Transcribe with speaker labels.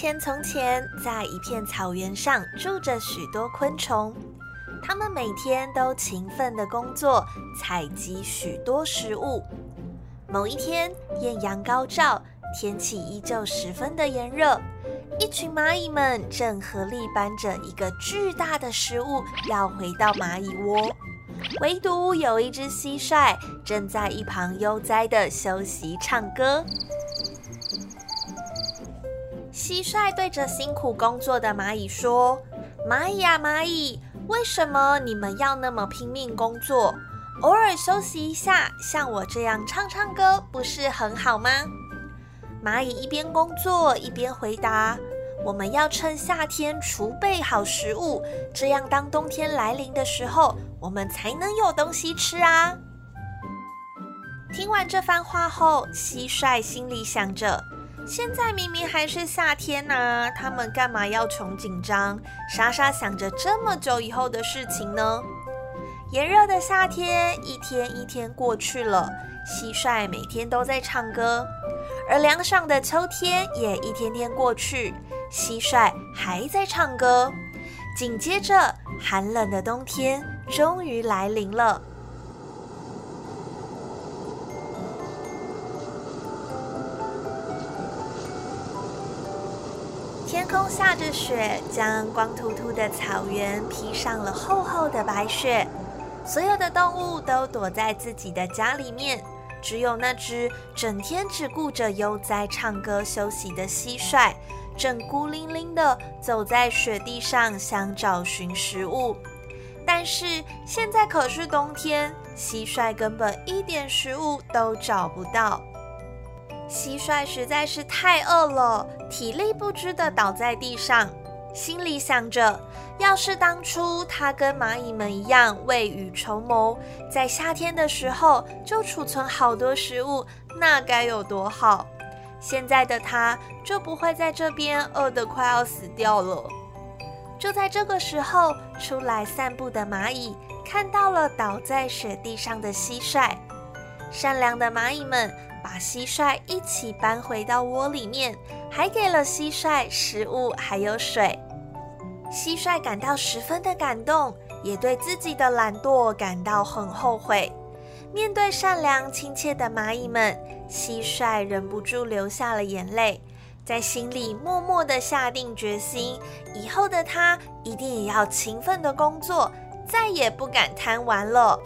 Speaker 1: 前，从前，在一片草原上住着许多昆虫，它们每天都勤奋的工作，采集许多食物。某一天，艳阳高照，天气依旧十分的炎热，一群蚂蚁们正合力搬着一个巨大的食物要回到蚂蚁窝，唯独有一只蟋蟀正在一旁悠哉的休息唱歌。蟋蟀对着辛苦工作的蚂蚁说：“蚂蚁呀，蚂蚁，为什么你们要那么拼命工作？偶尔休息一下，像我这样唱唱歌，不是很好吗？”蚂蚁一边工作一边回答：“我们要趁夏天储备好食物，这样当冬天来临的时候，我们才能有东西吃啊！”听完这番话后，蟋蟀心里想着。现在明明还是夏天呐，他们干嘛要穷紧张，傻傻想着这么久以后的事情呢？炎热的夏天一天一天过去了，蟋蟀每天都在唱歌；而凉爽的秋天也一天天过去，蟋蟀还在唱歌。紧接着，寒冷的冬天终于来临了。天空下着雪，将光秃秃的草原披上了厚厚的白雪。所有的动物都躲在自己的家里面，只有那只整天只顾着悠哉唱歌休息的蟋蟀，正孤零零地走在雪地上，想找寻食物。但是现在可是冬天，蟋蟀根本一点食物都找不到。蟋蟀实在是太饿了，体力不支的倒在地上，心里想着：要是当初它跟蚂蚁们一样未雨绸缪，在夏天的时候就储存好多食物，那该有多好！现在的它就不会在这边饿得快要死掉了。就在这个时候，出来散步的蚂蚁看到了倒在雪地上的蟋蟀，善良的蚂蚁们。把蟋蟀一起搬回到窝里面，还给了蟋蟀食物还有水。蟋蟀感到十分的感动，也对自己的懒惰感到很后悔。面对善良亲切的蚂蚁们，蟋蟀忍不住流下了眼泪，在心里默默的下定决心：以后的他一定也要勤奋的工作，再也不敢贪玩了。